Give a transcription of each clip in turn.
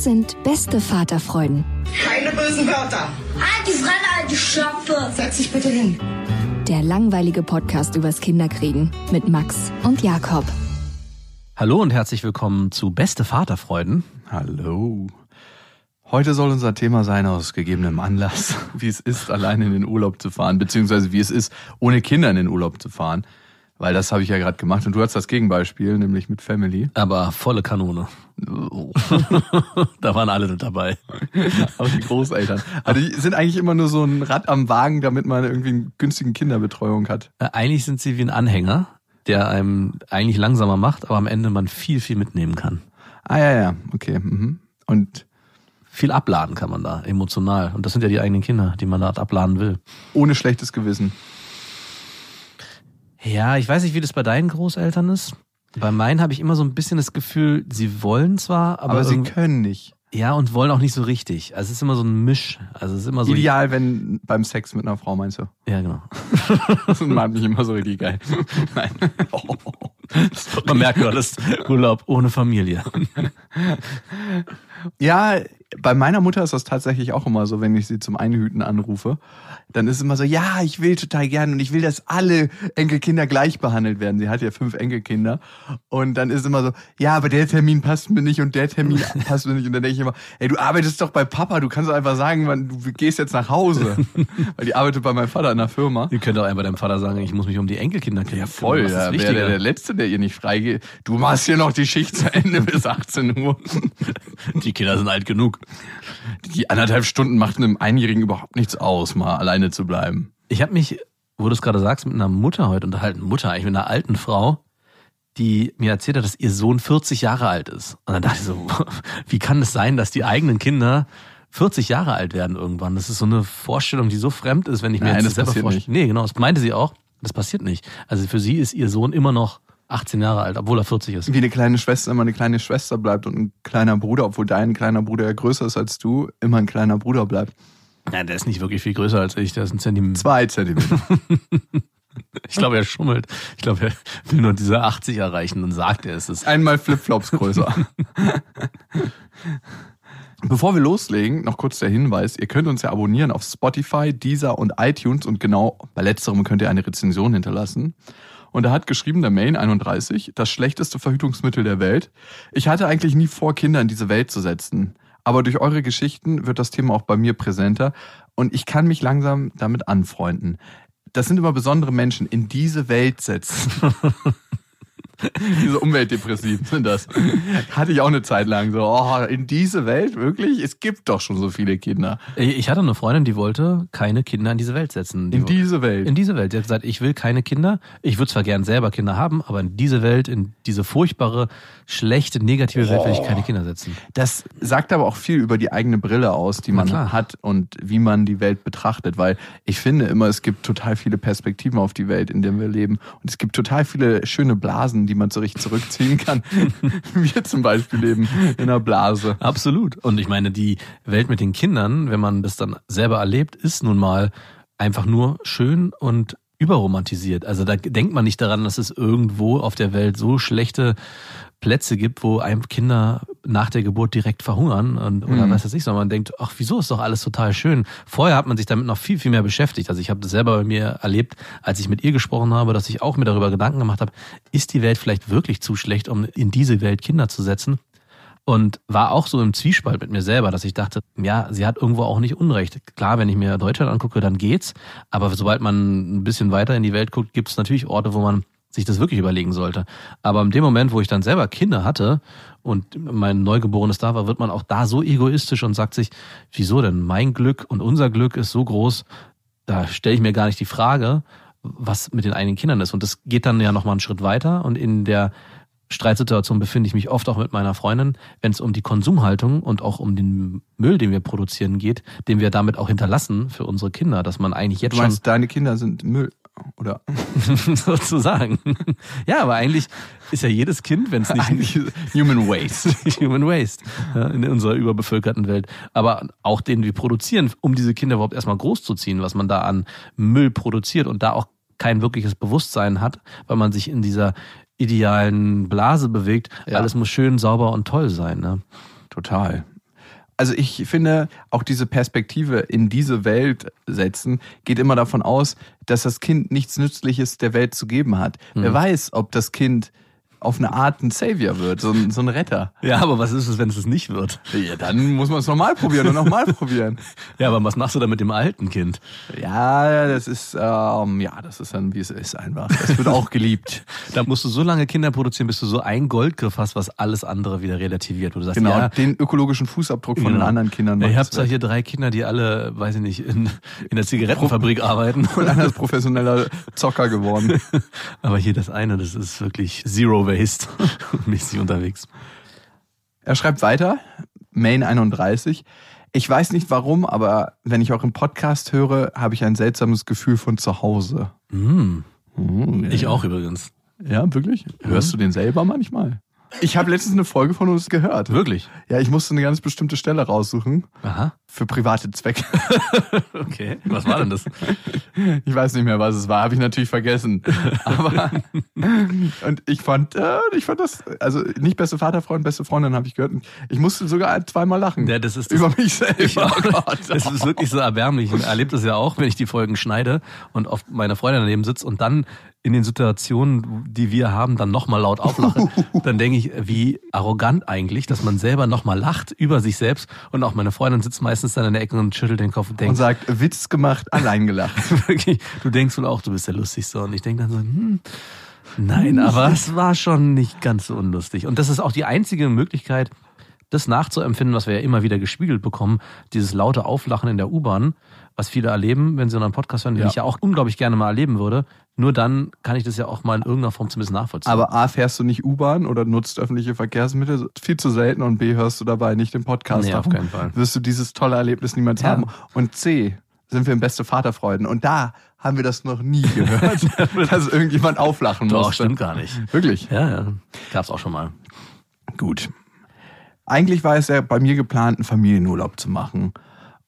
Das sind beste Vaterfreuden. Keine bösen Wörter. Die Fremde, alte Schöpfe! Setz dich bitte hin. Der langweilige Podcast übers Kinderkriegen mit Max und Jakob. Hallo und herzlich willkommen zu Beste Vaterfreuden. Hallo. Heute soll unser Thema sein aus gegebenem Anlass, wie es ist, alleine in den Urlaub zu fahren, beziehungsweise wie es ist, ohne Kinder in den Urlaub zu fahren. Weil das habe ich ja gerade gemacht und du hast das Gegenbeispiel, nämlich mit Family. Aber volle Kanone. da waren alle mit dabei. Auch die Großeltern. Also die sind eigentlich immer nur so ein Rad am Wagen, damit man irgendwie einen günstigen Kinderbetreuung hat. Äh, Eigentlich sind sie wie ein Anhänger, der einem eigentlich langsamer macht, aber am Ende man viel, viel mitnehmen kann. Ah ja, ja, okay. Mhm. Und Viel abladen kann man da, emotional. Und das sind ja die eigenen Kinder, die man da abladen will. ohne schlechtes Gewissen. Ja, ich weiß nicht, wie das bei deinen Großeltern ist. Bei meinen habe ich immer so ein bisschen das Gefühl, sie wollen zwar, aber, Aber, sie können nicht. ja und wollen auch nicht so richtig. Also es ist immer so ein Misch. Also es ist immer so Ideal, wenn beim Sex mit einer Frau meinst du. Ja, genau. Das macht mich immer so richtig geil. Nein. Man merkt, du hattest Urlaub ohne Familie. Ja, bei meiner Mutter ist das tatsächlich auch immer so, wenn ich sie zum Einhüten anrufe. Dann ist immer so, ja, ich will total gern und ich will, dass alle Enkelkinder gleich behandelt werden. Sie hat ja fünf Enkelkinder. Und dann ist immer so, ja, aber der Termin passt mir nicht und der Termin passt mir nicht. Und dann denke ich immer, ey, du arbeitest doch bei Papa, du kannst doch einfach sagen, wann du gehst jetzt nach Hause. Weil die arbeitet bei meinem Vater in der Firma. Ihr könnt auch einfach deinem Vater sagen, ich muss mich um die Enkelkinder kümmern. Ja, voll. Ist Ja, wäre der, der Letzte, der ihr nicht freigeht. Du machst hier noch die Schicht zu Ende bis 18 Uhr. Die Kinder sind alt genug. Die anderthalb Stunden macht einem Einjährigen überhaupt nichts aus, mal alleine zu bleiben. Ich habe mich, wo du es gerade sagst, mit einer Mutter heute unterhalten. Mutter, eigentlich mit einer alten Frau, die mir erzählt hat, dass ihr Sohn 40 Jahre alt ist. Und dann dachte ich so, wie kann es sein, dass die eigenen Kinder 40 Jahre alt werden irgendwann? Das ist so eine Vorstellung, die so fremd ist, wenn ich mir Nein, jetzt das selber vorstelle. Nee, genau, das meinte sie auch. Das passiert nicht. Also für sie ist ihr Sohn immer noch 18 Jahre alt, obwohl er 40 ist. Wie eine kleine Schwester immer eine kleine Schwester bleibt und ein kleiner Bruder, obwohl dein kleiner Bruder ja größer ist als du, immer ein kleiner Bruder bleibt. Ja, der ist nicht wirklich viel größer als ich, der ist ein Zentimeter. Zwei Zentimeter. Ich glaube, er schummelt. Ich glaube, er will nur diese 80 erreichen und sagt, er ist es. Einmal Flipflops größer. Bevor wir loslegen, noch kurz der Hinweis, ihr könnt uns ja abonnieren auf Spotify, Deezer und iTunes und genau bei letzterem könnt ihr eine Rezension hinterlassen. Und da hat geschrieben der Main 31, das schlechteste Verhütungsmittel der Welt. Ich hatte eigentlich nie vor, Kinder in diese Welt zu setzen. Aber durch eure Geschichten wird das Thema auch bei mir präsenter und ich kann mich langsam damit anfreunden. Das sind immer besondere Menschen, in diese Welt setzen. Diese Umweltdepressiven sind das. Hatte ich auch eine Zeit lang so, oh, in diese Welt wirklich? Es gibt doch schon so viele Kinder. Ich hatte eine Freundin, die wollte keine Kinder in diese Welt setzen. Die In diese Welt. in diese Welt. Die hat gesagt, ich will keine Kinder. Ich würde zwar gern selber Kinder haben, aber in diese Welt, in diese furchtbare, schlechte, negative Welt will ich keine Kinder setzen. Das sagt aber auch viel über die eigene Brille aus, die man hat und wie man die Welt betrachtet, weil ich finde immer, es gibt total viele Perspektiven auf die Welt, in der wir leben und es gibt total viele schöne Blasen, die man so richtig zurückziehen kann. wir zum Beispiel leben in einer Blase. Absolut. Und ich meine, die Welt mit den Kindern, wenn man das dann selber erlebt, ist nun mal einfach nur schön und überromantisiert. Also da denkt man nicht daran, dass es irgendwo auf der Welt so schlechte Plätze gibt, wo einem Kinder nach der Geburt direkt verhungern und, oder Mhm. was weiß ich, sondern man denkt, ach, wieso ist doch alles total schön. Vorher hat man sich damit noch viel, viel mehr beschäftigt. Also ich habe das selber bei mir erlebt, als ich mit ihr gesprochen habe, dass ich auch mir darüber Gedanken gemacht habe, ist die Welt vielleicht wirklich zu schlecht, um in diese Welt Kinder zu setzen? Und war auch so im Zwiespalt mit mir selber, dass ich dachte, ja, sie hat irgendwo auch nicht Unrecht. Klar, wenn ich mir Deutschland angucke, dann geht's. Aber sobald man ein bisschen weiter in die Welt guckt, gibt es natürlich Orte, wo man sich das wirklich überlegen sollte. Aber in dem Moment, wo ich dann selber Kinder hatte und mein Neugeborenes da war, wird man auch da so egoistisch und sagt sich, wieso denn? Mein Glück und unser Glück ist so groß, da stelle ich mir gar nicht die Frage, was mit den eigenen Kindern ist. Und das geht dann ja nochmal einen Schritt weiter. Und in der Streitsituation befinde ich mich oft auch mit meiner Freundin, wenn es um die Konsumhaltung und auch um den Müll, den wir produzieren geht, den wir damit auch hinterlassen für unsere Kinder, dass man eigentlich jetzt Du meinst, deine Kinder sind Müll, oder? sozusagen. Ja, aber eigentlich ist ja jedes Kind, wenn es nicht Eigentlich Human Waste. Human Waste ja, in unserer überbevölkerten Welt. Aber auch den wir produzieren, um diese Kinder überhaupt erstmal großzuziehen, was man da an Müll produziert und da auch kein wirkliches Bewusstsein hat, weil man sich in dieser idealen Blase bewegt. Ja. Alles muss schön, sauber und toll sein. Ne? Total. Also ich finde, auch diese Perspektive in diese Welt setzen, geht immer davon aus, dass das Kind nichts Nützliches der Welt zu geben hat. Wer weiß, ob das Kind auf eine Art ein Savior wird, so ein, so ein Retter. Ja, aber was ist es, wenn es es nicht wird? Ja, dann muss man es nochmal probieren und nochmal probieren. Ja, aber was machst du da mit dem alten Kind? Ja, das ist, ähm, ja, das ist dann, wie es ist einfach. Das wird auch geliebt. Da musst du so lange Kinder produzieren, bis du so einen Goldgriff hast, was alles andere wieder relativiert. Wo du sagst, Genau, ja, den ökologischen Fußabdruck von den Genau. anderen Kindern. Ich habe weg. hier drei Kinder, die alle, weiß ich nicht, in, in der Zigarettenfabrik arbeiten. Und einer ist professioneller Zocker geworden. Aber hier das eine, das ist wirklich Zero Waste mäßig unterwegs. Er schreibt weiter, Main 31. Ich weiß nicht warum, aber wenn ich euren Podcast höre, habe ich ein seltsames Gefühl von zu Hause. Mm, Oh, ja. ich auch übrigens. Ja, wirklich? Hörst du den selber manchmal? Ich habe letztens eine Folge von uns gehört. Wirklich? Ja, ich musste eine ganz bestimmte Stelle raussuchen Aha. für private Zwecke. Okay. Was war denn das? Ich weiß nicht mehr, was es war, habe ich natürlich vergessen. Aber und ich fand, äh, ich fand das, also nicht beste Vaterfreund, beste Freundin habe ich gehört. Ich musste sogar zweimal lachen Ja, das ist das- über mich. Ich auch. Oh Gott. Das ist wirklich so erbärmlich. Ich erlebe das ja auch, wenn ich die Folgen schneide und oft meine Freundin daneben sitzt und dann in den Situationen, die wir haben, dann nochmal laut auflache. Dann denke ich, wie arrogant eigentlich, dass man selber nochmal lacht über sich selbst. Und auch meine Freundin sitzt meistens dann in der Ecke und schüttelt den Kopf und und denkt, sagt, Witz gemacht, allein gelacht. wirklich, du denkst wohl auch, du bist der Lustigste. Und ich denke dann so, hm, nein, aber es war schon nicht ganz so unlustig. Und das ist auch die einzige Möglichkeit, das nachzuempfinden, was wir ja immer wieder gespiegelt bekommen, dieses laute Auflachen in der U-Bahn, was viele erleben, wenn sie unseren Podcast hören, den Ja. ich ja auch unglaublich gerne mal erleben würde. Nur dann kann ich das ja auch mal in irgendeiner Form zumindest nachvollziehen. Aber A, fährst du nicht U-Bahn oder nutzt öffentliche Verkehrsmittel viel zu selten und B, hörst du dabei nicht den Podcast. Nee, auf keinen Fall. Wirst du dieses tolle Erlebnis niemals Ja. haben. Und C, sind wir im beste Vaterfreuden. Und da haben wir das noch nie gehört, dass irgendjemand auflachen Doch, musste. stimmt gar nicht. Wirklich? Ja, ja. Gab's auch schon mal. Gut. Eigentlich war es ja bei mir geplant, einen Familienurlaub zu machen.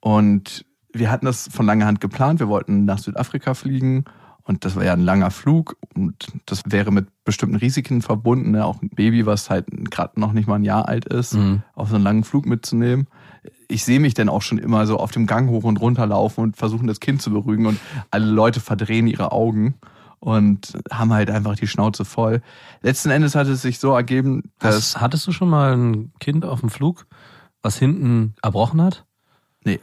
Und wir hatten das von langer Hand geplant. Wir wollten nach Südafrika fliegen. Und das war ja ein langer Flug. Und das wäre mit bestimmten Risiken verbunden. Ne? Auch ein Baby, was halt gerade noch nicht mal ein Jahr alt ist, Mhm. auf so einen langen Flug mitzunehmen. Ich sehe mich dann auch schon immer so auf dem Gang hoch und runter laufen und versuchen, das Kind zu beruhigen. Und alle Leute verdrehen ihre Augen und haben halt einfach die Schnauze voll. Letzten Endes hat es sich so ergeben, dass... Hast, hattest du schon mal ein Kind auf dem Flug, was hinten erbrochen hat? Nee.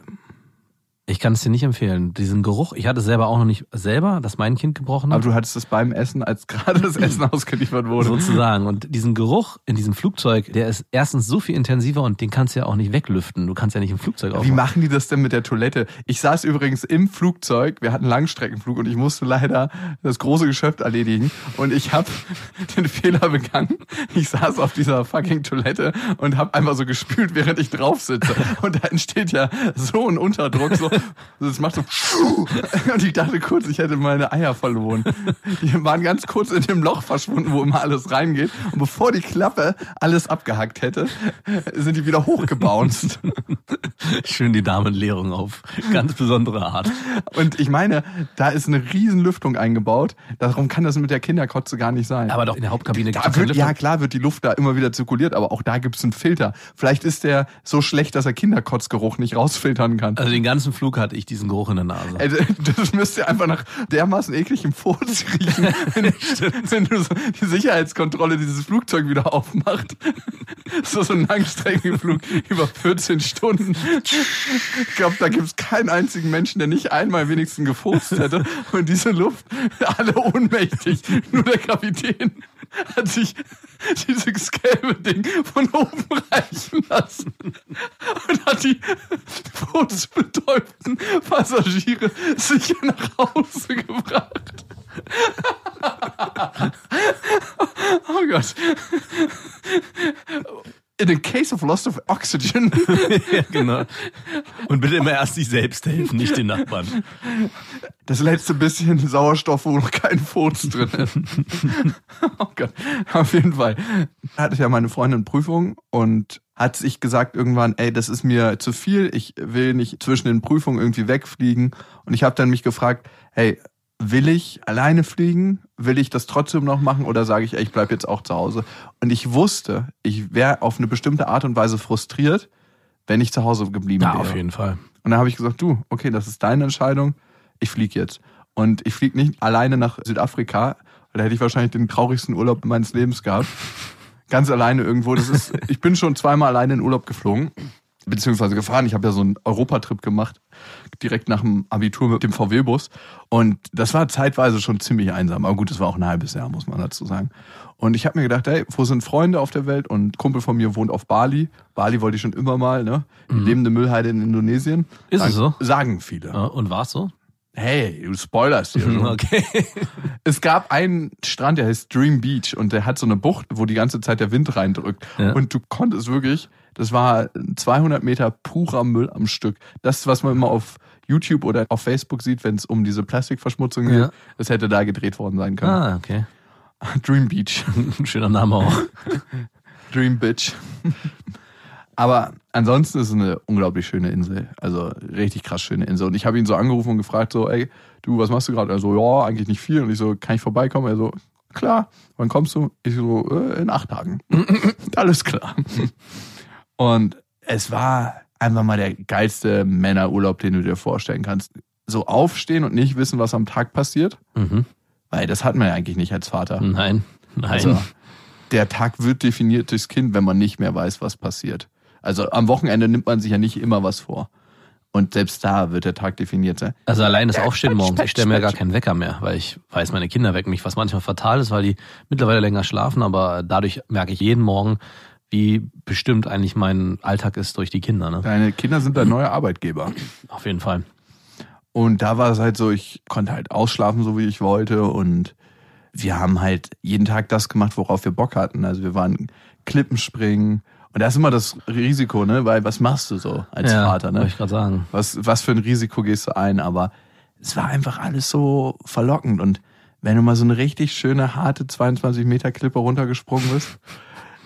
Ich kann es dir nicht empfehlen. Diesen Geruch, ich hatte es selber auch noch nicht selber, dass mein Kind gebrochen Aber hat. du hattest es beim Essen, als gerade das Essen ausgeliefert wurde. Sozusagen. Und diesen Geruch in diesem Flugzeug, der ist erstens so viel intensiver und den kannst du ja auch nicht weglüften. Du kannst ja nicht im Flugzeug Wie aufmachen. machen die das denn mit der Toilette? Ich saß übrigens im Flugzeug, wir hatten einen Langstreckenflug und ich musste leider das große Geschäft erledigen und ich habe den Fehler begangen. Ich saß auf dieser fucking Toilette und habe einfach so gespült, während ich drauf sitze. Und da entsteht ja so ein Unterdruck, so das macht so und ich dachte kurz, ich hätte meine Eier verloren. Die waren ganz kurz in dem Loch verschwunden, wo immer alles reingeht. Und bevor die Klappe alles abgehackt hätte, sind die wieder hochgebounced. Schön die Damenlehrung auf ganz besondere Art. Und ich meine, da ist eine riesen Lüftung eingebaut. Darum kann das mit der Kinderkotze gar nicht sein. Aber doch in der Hauptkabine da wird, ja klar wird die Luft da immer wieder zirkuliert, aber auch da gibt's einen Filter. Vielleicht ist der so schlecht, dass er Kinderkotzgeruch nicht rausfiltern kann. Also den ganzen Flug hatte ich diesen Geruch in der Nase. Also, das müsste einfach nach dermaßen ekligem Furz riechen, wenn, wenn du so die Sicherheitskontrolle dieses Flugzeug wieder aufmacht. So, so ein Langstreckenflug über 14 Stunden. Ich glaube, da gibt's keinen einzigen Menschen, der nicht einmal wenigstens gefurzt hätte. Und diese Luft, alle ohnmächtig. Nur der Kapitän hat sich dieses gelbe Ding von oben reichen lassen und hat die furzbetäubten Passagiere sicher nach Hause gebracht. oh Gott. In a case of loss of oxygen. ja, genau. Und bitte immer erst sich selbst helfen, nicht den Nachbarn. Das letzte bisschen Sauerstoff, wo noch kein Furz drin ist. oh Gott. Auf jeden Fall. Hatte ja meine Freundin Prüfung und hat sich gesagt irgendwann, ey, das ist mir zu viel, ich will nicht zwischen den Prüfungen irgendwie wegfliegen. Und ich habe dann mich gefragt, hey, will ich alleine fliegen? Will ich das trotzdem noch machen oder sage ich, ey, ich bleib jetzt auch zu Hause? Und ich wusste, ich wäre auf eine bestimmte Art und Weise frustriert, wenn ich zu Hause geblieben Ja, wäre. auf jeden Fall. Und dann habe ich gesagt, du, okay, das ist deine Entscheidung, ich fliege jetzt. Und ich fliege nicht alleine nach Südafrika, weil da hätte ich wahrscheinlich den traurigsten Urlaub meines Lebens gehabt. Ganz alleine irgendwo. Das ist, ich bin schon zweimal alleine in Urlaub geflogen, beziehungsweise gefahren. Ich habe ja so einen Europatrip gemacht, direkt nach dem Abitur mit dem VW-Bus. Und das war zeitweise schon ziemlich einsam. Aber gut, das war auch ein halbes Jahr, muss man dazu sagen. Und ich habe mir gedacht, hey, wo sind Freunde auf der Welt? Und ein Kumpel von mir wohnt auf Bali. Bali wollte ich schon immer mal, ne? Die lebende Müllheide in Indonesien. Ist es Sagen- so? Sagen viele. Ja, und war's so? Hey, du spoilerst hier schon. Okay. Es gab einen Strand, der heißt Dream Beach und der hat so eine Bucht, wo die ganze Zeit der Wind reindrückt. Ja. Und du konntest wirklich, das war 200 Meter purer Müll am Stück. Das, was man immer auf YouTube oder auf Facebook sieht, wenn es um diese Plastikverschmutzung geht, Ja. das hätte da gedreht worden sein können. Ah, okay. Dream Beach. Schöner Name auch. Dream Bitch. Aber ansonsten ist es eine unglaublich schöne Insel. Also richtig krass schöne Insel. Und ich habe ihn so angerufen und gefragt, so, ey, du, was machst du gerade? Er so, ja, eigentlich nicht viel. Und ich so, kann ich vorbeikommen? Er so, klar. Wann kommst du? Ich so, äh, in acht Tagen. Alles klar. Und es war einfach mal der geilste Männerurlaub, den du dir vorstellen kannst. So aufstehen und nicht wissen, was am Tag passiert. Mhm. Weil das hat man ja eigentlich nicht als Vater. Nein, nein. Also, der Tag wird definiert durchs Kind, wenn man nicht mehr weiß, was passiert. Also am Wochenende nimmt man sich ja nicht immer was vor. Und selbst da wird der Tag definiert sein. Also allein das Aufstehen morgens. Ich stelle mir gar keinen Wecker mehr, weil ich weiß, meine Kinder wecken mich, was manchmal fatal ist, weil die mittlerweile länger schlafen, aber dadurch merke ich jeden Morgen, wie bestimmt eigentlich mein Alltag ist durch die Kinder. Ne? Deine Kinder sind dein neuer Arbeitgeber. Auf jeden Fall. Und da war es halt so, ich konnte halt ausschlafen, so wie ich wollte. Und wir haben halt jeden Tag das gemacht, worauf wir Bock hatten. Also wir waren Klippenspringen. Und da ist immer das Risiko, ne? Weil was machst du so als ja, Vater, ne? Wollte ich gerade sagen. was, was für ein Risiko gehst du ein, aber es war einfach alles so verlockend und wenn du mal so eine richtig schöne, harte 22 Meter Klippe runtergesprungen bist, ist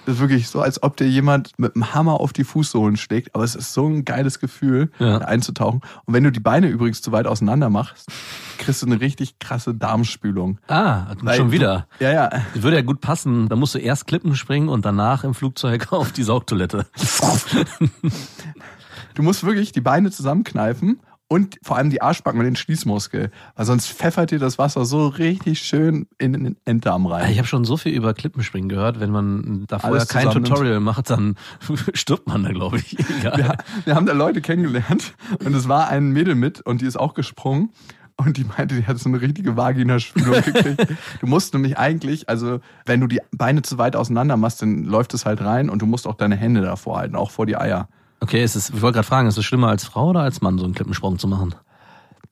wirklich so, als ob dir jemand mit einem Hammer auf die Fußsohlen schlägt, aber es ist so ein geiles Gefühl, Ja. einzutauchen. Und wenn du die Beine übrigens zu weit auseinander machst, kriegst du eine richtig krasse Darmspülung. Ah, Weil schon du- wieder. Ja, ja. Würde ja gut passen. Da musst du erst Klippen springen und danach im Flugzeug auf die Saugtoilette. Du musst wirklich die Beine zusammenkneifen und vor allem die Arschbacken und den Schließmuskel, weil sonst pfeffert dir das Wasser so richtig schön in den Enddarm rein. Ich habe schon so viel über Klippenspringen gehört. Wenn man da vorher kein. Tutorial macht, dann stirbt man da, glaube ich. Wir, wir haben da Leute kennengelernt und es war ein Mädel mit und die ist auch gesprungen und die meinte, die hat so eine richtige Vaginaspülung gekriegt. Du musst nämlich eigentlich, also wenn du die Beine zu weit auseinander machst, dann läuft es halt rein und du musst auch deine Hände davor halten, auch vor die Eier. Okay, ist es, ich wollte gerade fragen, ist es schlimmer als Frau oder als Mann, so einen Klippensprung zu machen?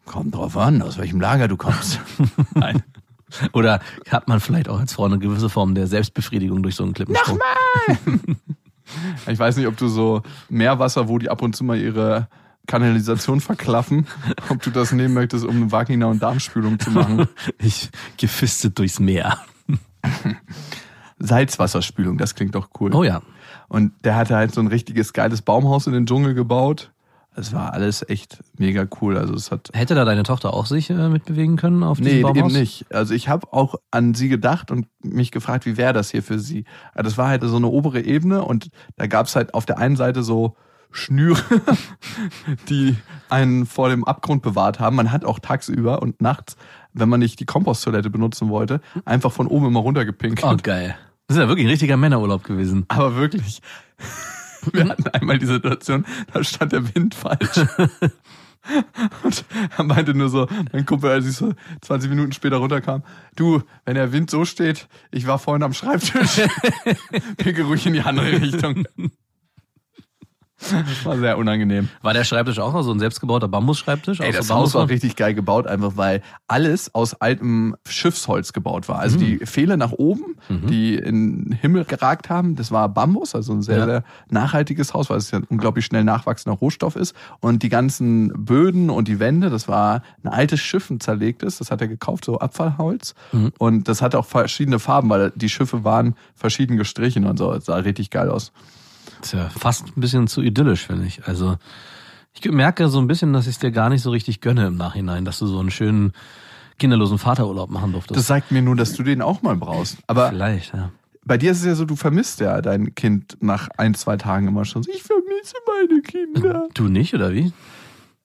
Kommt drauf an, aus welchem Lager du kommst. Nein. Oder hat man vielleicht auch als Frau eine gewisse Form der Selbstbefriedigung durch so einen Klippensprung? Ich weiß nicht, ob du so Meerwasser, wo die ab und zu mal ihre Kanalisation verklaffen, ob du das nehmen möchtest, um eine Vagina- und Darmspülung zu machen. Ich gefistet durchs Meer. Salzwasserspülung, das klingt doch cool. Oh ja. Und der hatte halt so ein richtiges geiles Baumhaus in den Dschungel gebaut. Es war alles echt mega cool. Also es hat Hätte da deine Tochter auch sich äh, mitbewegen können auf diesem Nee, Baumhaus? eben nicht. Also ich habe auch an sie gedacht und mich gefragt, wie wäre das hier für sie. Also Das war halt so eine obere Ebene und da gab's halt auf der einen Seite so Schnüre, die einen vor dem Abgrund bewahrt haben. Man hat auch tagsüber und nachts, wenn man nicht die Komposttoilette benutzen wollte, einfach von oben immer runtergepinkelt. Oh, geil. Das ist ja wirklich ein richtiger Männerurlaub gewesen. Aber wirklich. Wir hatten einmal die Situation, da stand der Wind falsch. Und er meinte nur so, mein Kumpel, als ich so 20 Minuten später runterkam, du, wenn der Wind so steht, ich war vorhin am Schreibtisch, picke ruhig in die andere Richtung. Das war sehr unangenehm. War der Schreibtisch auch noch so ein selbstgebauter Bambusschreibtisch? Ey, das so Haus war richtig geil gebaut, einfach weil alles aus altem Schiffsholz gebaut war. Also die Pfähle nach oben, die in den Himmel geragt haben, das war Bambus, also ein sehr, Ja. sehr nachhaltiges Haus, weil es ja ein unglaublich schnell nachwachsender Rohstoff ist. Und die ganzen Böden und die Wände, das war ein altes Schiff, ein zerlegtes, das hat er gekauft, so Abfallholz. Und das hatte auch verschiedene Farben, weil die Schiffe waren verschieden gestrichen und so. Das sah richtig geil aus. Das ist ja fast ein bisschen zu idyllisch, finde ich. Also ich merke so ein bisschen, dass ich es dir gar nicht so richtig gönne im Nachhinein, dass du so einen schönen kinderlosen Vaterurlaub machen durftest. Das sagt mir nur, dass du den auch mal brauchst. Aber Vielleicht, ja. Bei dir ist es ja so, du vermisst ja dein Kind nach ein, zwei Tagen immer schon. so, Ich vermisse meine Kinder. Du nicht, oder wie?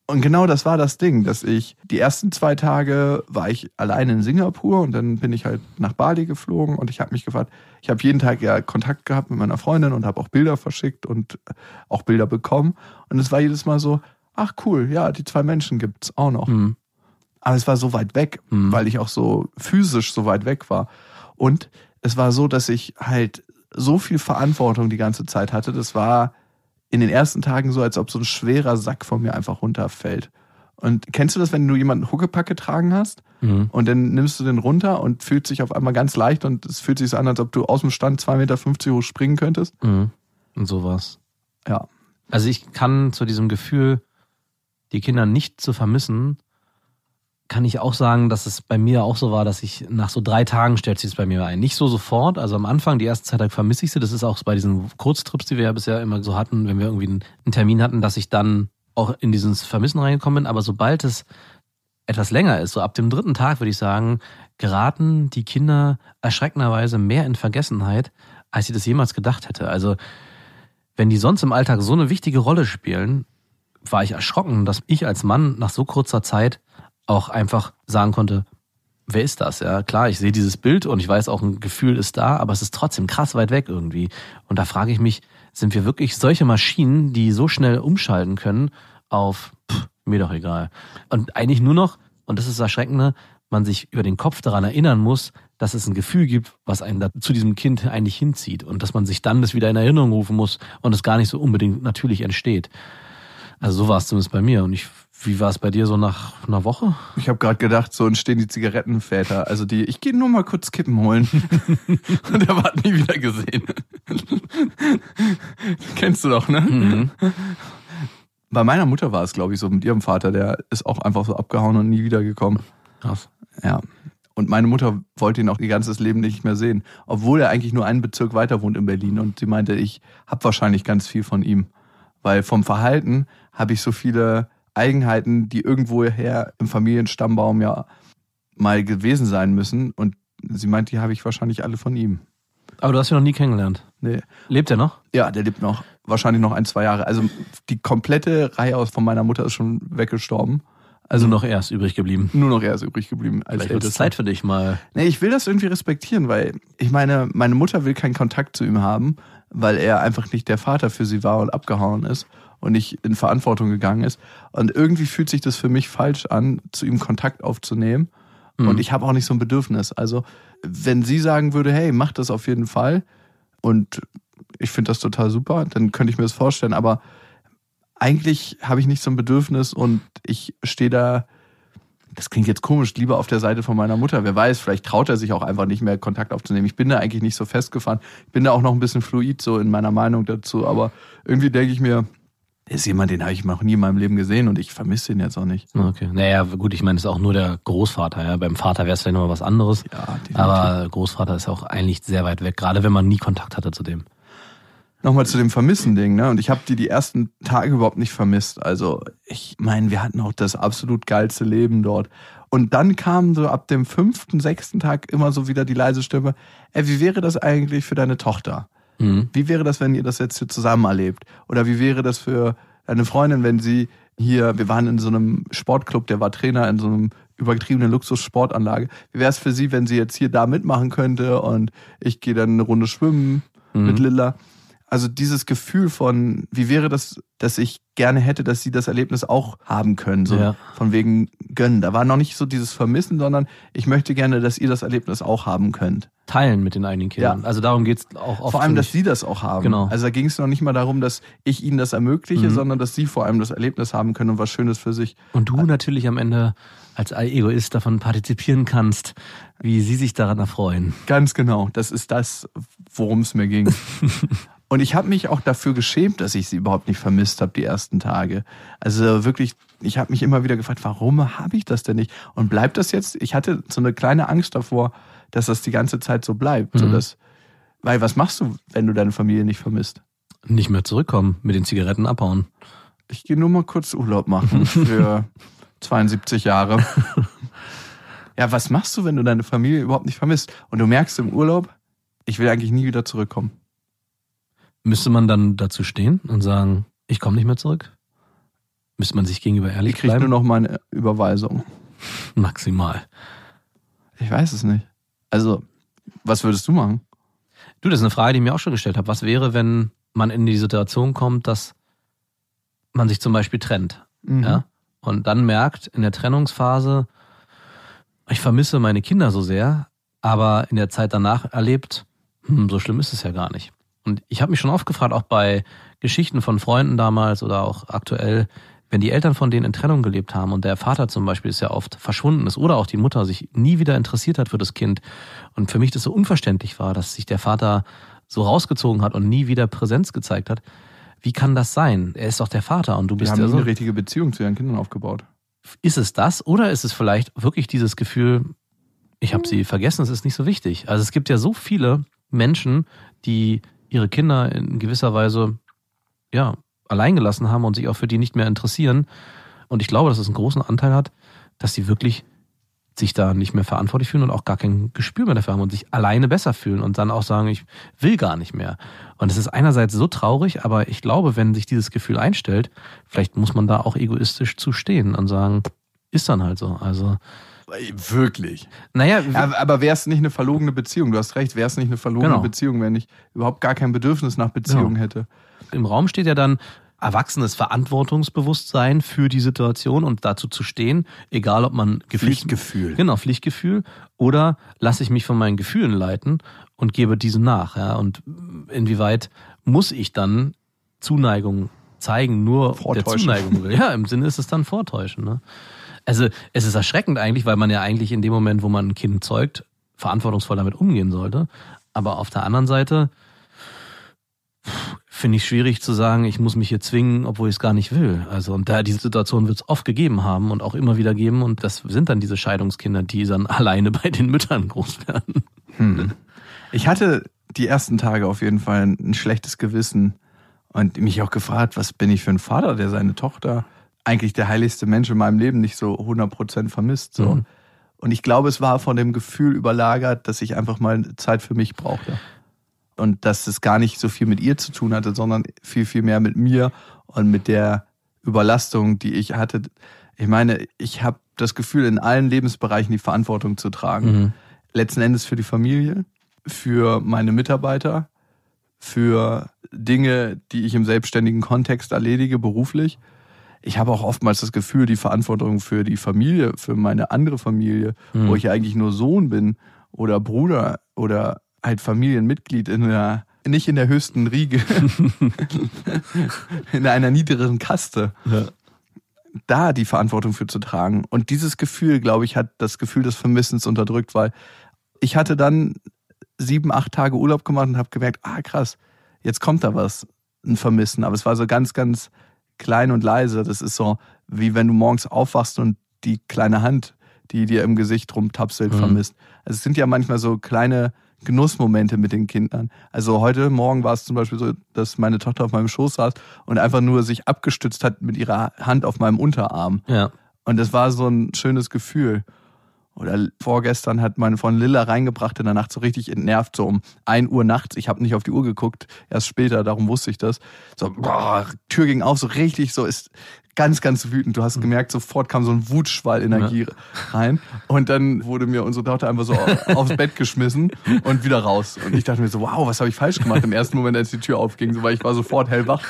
Und genau das war das Ding, dass ich die ersten zwei Tage war ich allein in Singapur und dann bin ich halt nach Bali geflogen und ich habe mich gefragt, ich habe jeden Tag ja Kontakt gehabt mit meiner Freundin und habe auch Bilder verschickt und auch Bilder bekommen. Und es war jedes Mal so, ach cool, ja, die zwei Menschen gibt's auch noch. Hm. Aber es war so weit weg, Mhm. weil ich auch so physisch so weit weg war. Und es war so, dass ich halt so viel Verantwortung die ganze Zeit hatte. Das war in den ersten Tagen so, als ob so ein schwerer Sack von mir einfach runterfällt. Und kennst du das, wenn du jemanden Huckepack getragen hast Mhm. und dann nimmst du den runter und fühlt sich auf einmal ganz leicht und es fühlt sich so an, als ob du aus dem Stand 2,50 Meter hoch springen könntest? Mhm. Und sowas. Ja. Also ich kann zu diesem Gefühl, die Kinder nicht zu vermissen, kann ich auch sagen, dass es bei mir auch so war, dass ich nach so drei Tagen stellt sich es bei mir ein. Nicht so sofort, also am Anfang, die erste Zeit lang vermisse ich sie. Das ist auch bei diesen Kurztrips, die wir ja bisher immer so hatten, wenn wir irgendwie einen Termin hatten, dass ich dann auch in dieses Vermissen reingekommen bin. Aber sobald es etwas länger ist, so ab dem dritten Tag, würde ich sagen, geraten die Kinder erschreckenderweise mehr in Vergessenheit, als ich das jemals gedacht hätte. Also wenn die sonst im Alltag so eine wichtige Rolle spielen, war ich erschrocken, dass ich als Mann nach so kurzer Zeit auch einfach sagen konnte, wer ist das? Ja, klar, ich sehe dieses Bild und ich weiß auch, ein Gefühl ist da, aber es ist trotzdem krass weit weg irgendwie. Und da frage ich mich, sind wir wirklich solche Maschinen, die so schnell umschalten können auf, pff, mir doch egal. Und eigentlich nur noch, und das ist das Erschreckende, man sich über den Kopf daran erinnern muss, dass es ein Gefühl gibt, was einen da zu diesem Kind eigentlich hinzieht und dass man sich dann das wieder in Erinnerung rufen muss und es gar nicht so unbedingt natürlich entsteht. Also so war es zumindest bei mir. Und ich, wie war es bei dir so nach einer Woche? Ich habe gerade gedacht, so entstehen die Zigarettenväter. Also die, ich gehe nur mal kurz Kippen holen. Und er hat nie wieder gesehen. Kennst du doch, ne? Mhm. Bei meiner Mutter war es, glaube ich, so mit ihrem Vater, der ist auch einfach so abgehauen und nie wiedergekommen. Krass. Ja. Und meine Mutter wollte ihn auch ihr ganzes Leben nicht mehr sehen. Obwohl er eigentlich nur einen Bezirk weiter wohnt in Berlin. Und sie meinte, ich habe wahrscheinlich ganz viel von ihm. Weil vom Verhalten habe ich so viele Eigenheiten, die irgendwoher im Familienstammbaum ja mal gewesen sein müssen. Und sie meint, die habe ich wahrscheinlich alle von ihm. Aber du hast ihn noch nie kennengelernt. Nee. Lebt er noch? Ja, der lebt noch. Wahrscheinlich noch ein, zwei Jahre. Also die komplette Reihe aus von meiner Mutter ist schon weggestorben. Also noch er ist übrig geblieben. Nur noch er ist übrig geblieben als Vielleicht wird es. Zeit für dich mal. Nee, ich will das irgendwie respektieren, weil ich meine, meine Mutter will keinen Kontakt zu ihm haben, weil er einfach nicht der Vater für sie war und abgehauen ist und nicht in Verantwortung gegangen ist. Und irgendwie fühlt sich das für mich falsch an, zu ihm Kontakt aufzunehmen. Mhm. Und ich habe auch nicht so ein Bedürfnis. Also, wenn sie sagen würde, hey, mach das auf jeden Fall und ich finde das total super, dann könnte ich mir das vorstellen. Aber eigentlich habe ich nicht so ein Bedürfnis und ich stehe da das klingt jetzt komisch, lieber auf der Seite von meiner Mutter. Wer weiß, vielleicht traut er sich auch einfach nicht mehr Kontakt aufzunehmen. Ich bin da eigentlich nicht so festgefahren. Ich bin da auch noch ein bisschen fluid so in meiner Meinung dazu. Aber irgendwie denke ich mir, ist jemand, den habe ich noch nie in meinem Leben gesehen und ich vermisse ihn jetzt auch nicht. Okay. Naja, gut, ich meine, es ist auch nur der Großvater. Ja. Beim Vater wäre es vielleicht nochmal was anderes. Ja, definitiv. Aber Großvater ist auch eigentlich sehr weit weg, gerade wenn man nie Kontakt hatte zu dem. nochmal zu dem Vermissen-Ding, ne? Und ich habe die die ersten Tage überhaupt nicht vermisst. Also ich meine, wir hatten auch das absolut geilste Leben dort. Und dann kam so ab dem fünften, sechsten Tag immer so wieder die leise Stimme, ey, wie wäre das eigentlich für deine Tochter? Mhm. Wie wäre das, wenn ihr das jetzt hier zusammen erlebt? Oder wie wäre das für deine Freundin, wenn sie hier, wir waren in so einem Sportclub, der war Trainer in so einem übertriebenen Luxussportanlage. Wie wäre es für sie, wenn sie jetzt hier da mitmachen könnte und ich gehe dann eine Runde schwimmen mit Lilla? Also dieses Gefühl von, wie wäre das, dass ich gerne hätte, dass sie das Erlebnis auch haben können, so Ja. von wegen gönnen. Da war noch nicht so dieses Vermissen, sondern ich möchte gerne, dass ihr das Erlebnis auch haben könnt. Teilen mit den eigenen Kindern. Ja. Also darum geht's auch oft. Vor allem, dass sie das auch haben. Genau. Also da ging es noch nicht mal darum, dass ich ihnen das ermögliche, Mhm. sondern dass sie vor allem das Erlebnis haben können und was Schönes für sich. Und du natürlich am Ende als Egoist davon partizipieren kannst, wie sie sich daran erfreuen. Ganz genau. Das ist das, worum es mir ging. und ich habe mich auch dafür geschämt, dass ich sie überhaupt nicht vermisst habe die ersten Tage. Also wirklich, ich habe mich immer wieder gefragt, warum habe ich das denn nicht? Und bleibt das jetzt? Ich hatte so eine kleine Angst davor, dass das die ganze Zeit so bleibt. Mhm. dass, weil was machst du, wenn du deine Familie nicht vermisst? Nicht mehr zurückkommen, mit den Zigaretten abhauen. Ich gehe nur mal kurz Urlaub machen für 72 Jahre. Ja, was machst du, wenn du deine Familie überhaupt nicht vermisst? Und du merkst im Urlaub, ich will eigentlich nie wieder zurückkommen. Müsste man dann dazu stehen und sagen, ich komme nicht mehr zurück? Müsste man sich gegenüber Ich ehrlich kriege bleiben? nur noch meine Überweisung. Maximal. Ich weiß es nicht. Also, was würdest du machen? Du, das ist eine Frage, die ich mir auch schon gestellt habe. Was wäre, wenn man in die Situation kommt, dass man sich zum Beispiel trennt? Mhm. Ja? Und dann merkt in der Trennungsphase, ich vermisse meine Kinder so sehr, aber in der Zeit danach erlebt, hm, so schlimm ist es ja gar nicht. Und ich habe mich schon oft gefragt, auch bei Geschichten von Freunden damals oder auch aktuell, wenn die Eltern von denen in Trennung gelebt haben und der Vater zum Beispiel ist ja oft verschwunden ist oder auch die Mutter sich nie wieder interessiert hat für das Kind und für mich das so unverständlich war, dass sich der Vater so rausgezogen hat und nie wieder Präsenz gezeigt hat. Wie kann das sein? Er ist doch der Vater und du bist haben ja nie so eine richtige Beziehung zu ihren Kindern aufgebaut. ist es das oder ist es vielleicht wirklich dieses Gefühl, ich habe sie vergessen, es ist nicht so wichtig. Also es gibt ja so viele Menschen, die ihre Kinder in gewisser Weise ja allein gelassen haben und sich auch für die nicht mehr interessieren. Und ich glaube, dass es einen großen Anteil hat, dass sie wirklich sich da nicht mehr verantwortlich fühlen und auch gar kein Gespür mehr dafür haben und sich alleine besser fühlen und dann auch sagen, ich will gar nicht mehr. Und es ist einerseits so traurig, aber ich glaube, wenn sich dieses Gefühl einstellt, vielleicht muss man da auch egoistisch zustehen und sagen, ist dann halt so. Also, Wirklich. naja, Aber, aber wäre es nicht eine verlogene Beziehung? Du hast recht, wäre es nicht eine verlogene Genau. Beziehung, wenn ich überhaupt gar kein Bedürfnis nach Beziehung Ja. hätte. Im Raum steht ja dann erwachsenes Verantwortungsbewusstsein für die Situation und dazu zu stehen, egal ob man Gefühl, Pflichtgefühl. Genau, Pflichtgefühl. Oder lasse ich mich von meinen Gefühlen leiten und gebe diese nach. Ja? Und inwieweit muss ich dann Zuneigung zeigen, nur der Vortäuschen. Zuneigung will? Ja, im Sinne ist es dann Vortäuschen. Ne? Also es ist erschreckend eigentlich, weil man ja eigentlich in dem Moment, wo man ein Kind zeugt, verantwortungsvoll damit umgehen sollte. Aber auf der anderen Seite finde ich schwierig zu sagen, ich muss mich hier zwingen, obwohl ich es gar nicht will. Also und da diese Situation wird es oft gegeben haben und auch immer wieder geben und das sind dann diese Scheidungskinder, die dann alleine bei den Müttern groß werden. Hm. Ich hatte die ersten Tage auf jeden Fall ein schlechtes Gewissen und mich auch gefragt, was bin ich für ein Vater, der seine Tochter, eigentlich der heiligste Mensch in meinem Leben, nicht so 100% vermisst. So. Mhm. Und ich glaube, es war von dem Gefühl überlagert, dass ich einfach mal Zeit für mich brauchte. Und dass es gar nicht so viel mit ihr zu tun hatte, sondern viel, viel mehr mit mir und mit der Überlastung, die ich hatte. Ich meine, ich habe das Gefühl, in allen Lebensbereichen die Verantwortung zu tragen Mhm. letzten Endes für die Familie, für meine Mitarbeiter, für Dinge, die ich im selbstständigen Kontext erledige, beruflich. Ich habe auch oftmals das Gefühl, die Verantwortung für die Familie, für meine andere Familie, Mhm. wo ich eigentlich nur Sohn bin oder Bruder oder halt Familienmitglied in der, nicht in der höchsten Riege, in einer niederen Kaste da die Verantwortung für zu tragen. Und dieses Gefühl, glaube ich, hat das Gefühl des Vermissens unterdrückt, weil ich hatte dann sieben, acht Tage Urlaub gemacht und habe gemerkt, ah krass, jetzt kommt da was, ein Vermissen. Aber es war so ganz, ganz klein und leise. Das ist so, wie wenn du morgens aufwachst und die kleine Hand, die dir im Gesicht rumtapselt, Mhm. vermisst. Also es sind ja manchmal so kleine Genussmomente mit den Kindern. Also heute Morgen war es zum Beispiel so, dass meine Tochter auf meinem Schoß saß und einfach nur sich abgestützt hat mit ihrer Hand auf meinem Unterarm. Ja. Und das war so ein schönes Gefühl. Oder vorgestern hat meine Freundin Lilla reingebracht in der Nacht so richtig entnervt, so um 1 Uhr nachts. Ich habe nicht auf die Uhr geguckt, erst später, darum wusste ich das. So, boah, Tür ging auf, so richtig, so ist ganz, ganz wütend. Du hast gemerkt, sofort kam so ein Wutschwall Energie rein. Und dann wurde mir unsere Tochter einfach so aufs Bett geschmissen und wieder raus. Und ich dachte mir so, wow, was habe ich falsch gemacht im ersten Moment, als die Tür aufging, so, weil ich war sofort hellwach.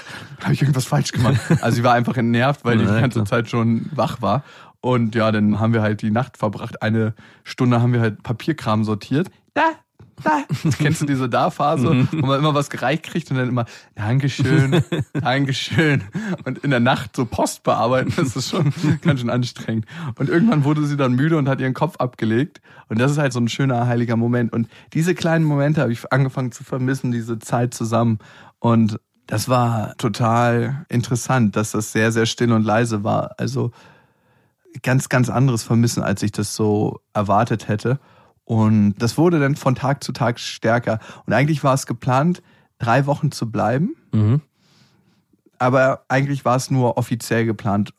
Habe ich irgendwas falsch gemacht? Also sie war einfach entnervt, weil die Ja, die ganze. Zeit schon wach war. Und ja, dann haben wir halt die Nacht verbracht. Eine Stunde haben wir halt Papierkram sortiert. Da, da. Kennst du diese Da-Phase, wo man immer was gereicht kriegt und dann immer Dankeschön, Dankeschön. Und in der Nacht so Post bearbeiten, das ist schon ganz schön anstrengend. Und irgendwann wurde sie dann müde und hat ihren Kopf abgelegt. Und das ist halt so ein schöner, heiliger Moment. Und diese kleinen Momente habe ich angefangen zu vermissen, diese Zeit zusammen. Und das war total interessant, dass das sehr, sehr still und leise war. Also ganz, ganz anderes Vermissen, als ich das so erwartet hätte. Und das wurde dann von Tag zu Tag stärker. Und eigentlich war es geplant, drei Wochen zu bleiben. Mhm. Aber eigentlich war es nur offiziell geplant.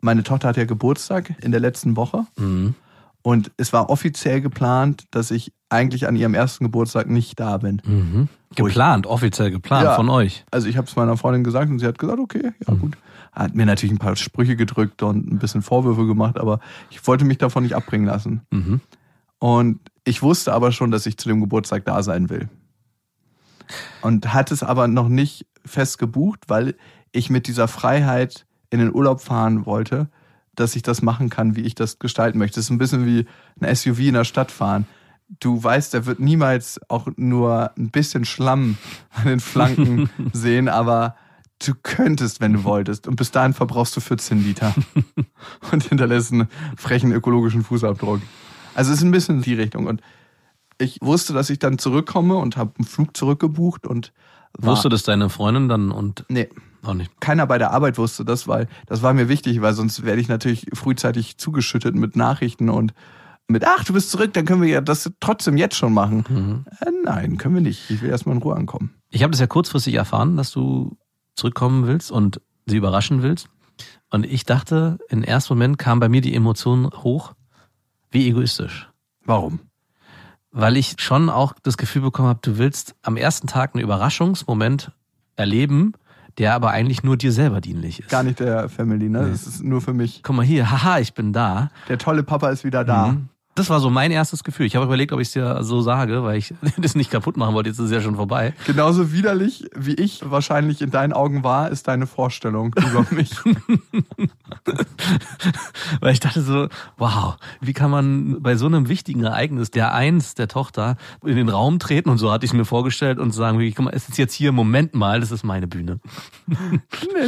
Meine Tochter hat ja Geburtstag in der letzten Woche. Mhm. Und es war offiziell geplant, dass ich eigentlich an ihrem ersten Geburtstag nicht da bin. Mhm. Geplant, offiziell geplant Ja. von euch. Also ich habe es meiner Freundin gesagt und sie hat gesagt, okay, ja gut. Hat mir natürlich ein paar Sprüche gedrückt und ein bisschen Vorwürfe gemacht, aber ich wollte mich davon nicht abbringen lassen. Mhm. Und ich wusste aber schon, dass ich zu dem Geburtstag da sein will. Und hatte es aber noch nicht fest gebucht, weil ich mit dieser Freiheit in den Urlaub fahren wollte, dass ich das machen kann, wie ich das gestalten möchte. Es ist ein bisschen wie ein SUV in der Stadt fahren. Du weißt, der wird niemals auch nur ein bisschen Schlamm an den Flanken sehen, aber du könntest, wenn du wolltest. Und bis dahin verbrauchst du 14 Liter und hinterlässt einen frechen ökologischen Fußabdruck. Also es ist ein bisschen die Richtung. Und ich wusste, dass ich dann zurückkomme und habe einen Flug zurückgebucht und war, Wusste das deine Freundin dann und nee, auch nicht? keiner bei der Arbeit wusste das, weil das war mir wichtig, weil sonst werde ich natürlich frühzeitig zugeschüttet mit Nachrichten und mit, ach, du bist zurück, dann können wir ja das trotzdem jetzt schon machen. Mhm. Äh, nein, können wir nicht. Ich will erstmal in Ruhe ankommen. Ich habe das ja kurzfristig erfahren, dass du zurückkommen willst und sie überraschen willst. Und ich dachte, im ersten Moment kam bei mir die Emotion hoch, wie egoistisch. Warum? Weil ich schon auch das Gefühl bekommen habe, du willst am ersten Tag einen Überraschungsmoment erleben, der aber eigentlich nur dir selber dienlich ist. Gar nicht der Family, ne? Das ist nur für mich. Guck mal hier, haha, ich bin da. Der tolle Papa ist wieder da. Mhm. Das war so mein erstes Gefühl. Ich habe überlegt, ob ich es dir so sage, weil ich das nicht kaputt machen wollte. Jetzt ist es ja schon vorbei. Genauso widerlich, wie ich wahrscheinlich in deinen Augen war, ist deine Vorstellung über mich. Weil ich dachte so, wow, wie kann man bei so einem wichtigen Ereignis der Eins der Tochter in den Raum treten und so hatte ich es mir vorgestellt und sagen, guck mal, es ist jetzt hier, Moment mal, das ist meine Bühne. nee,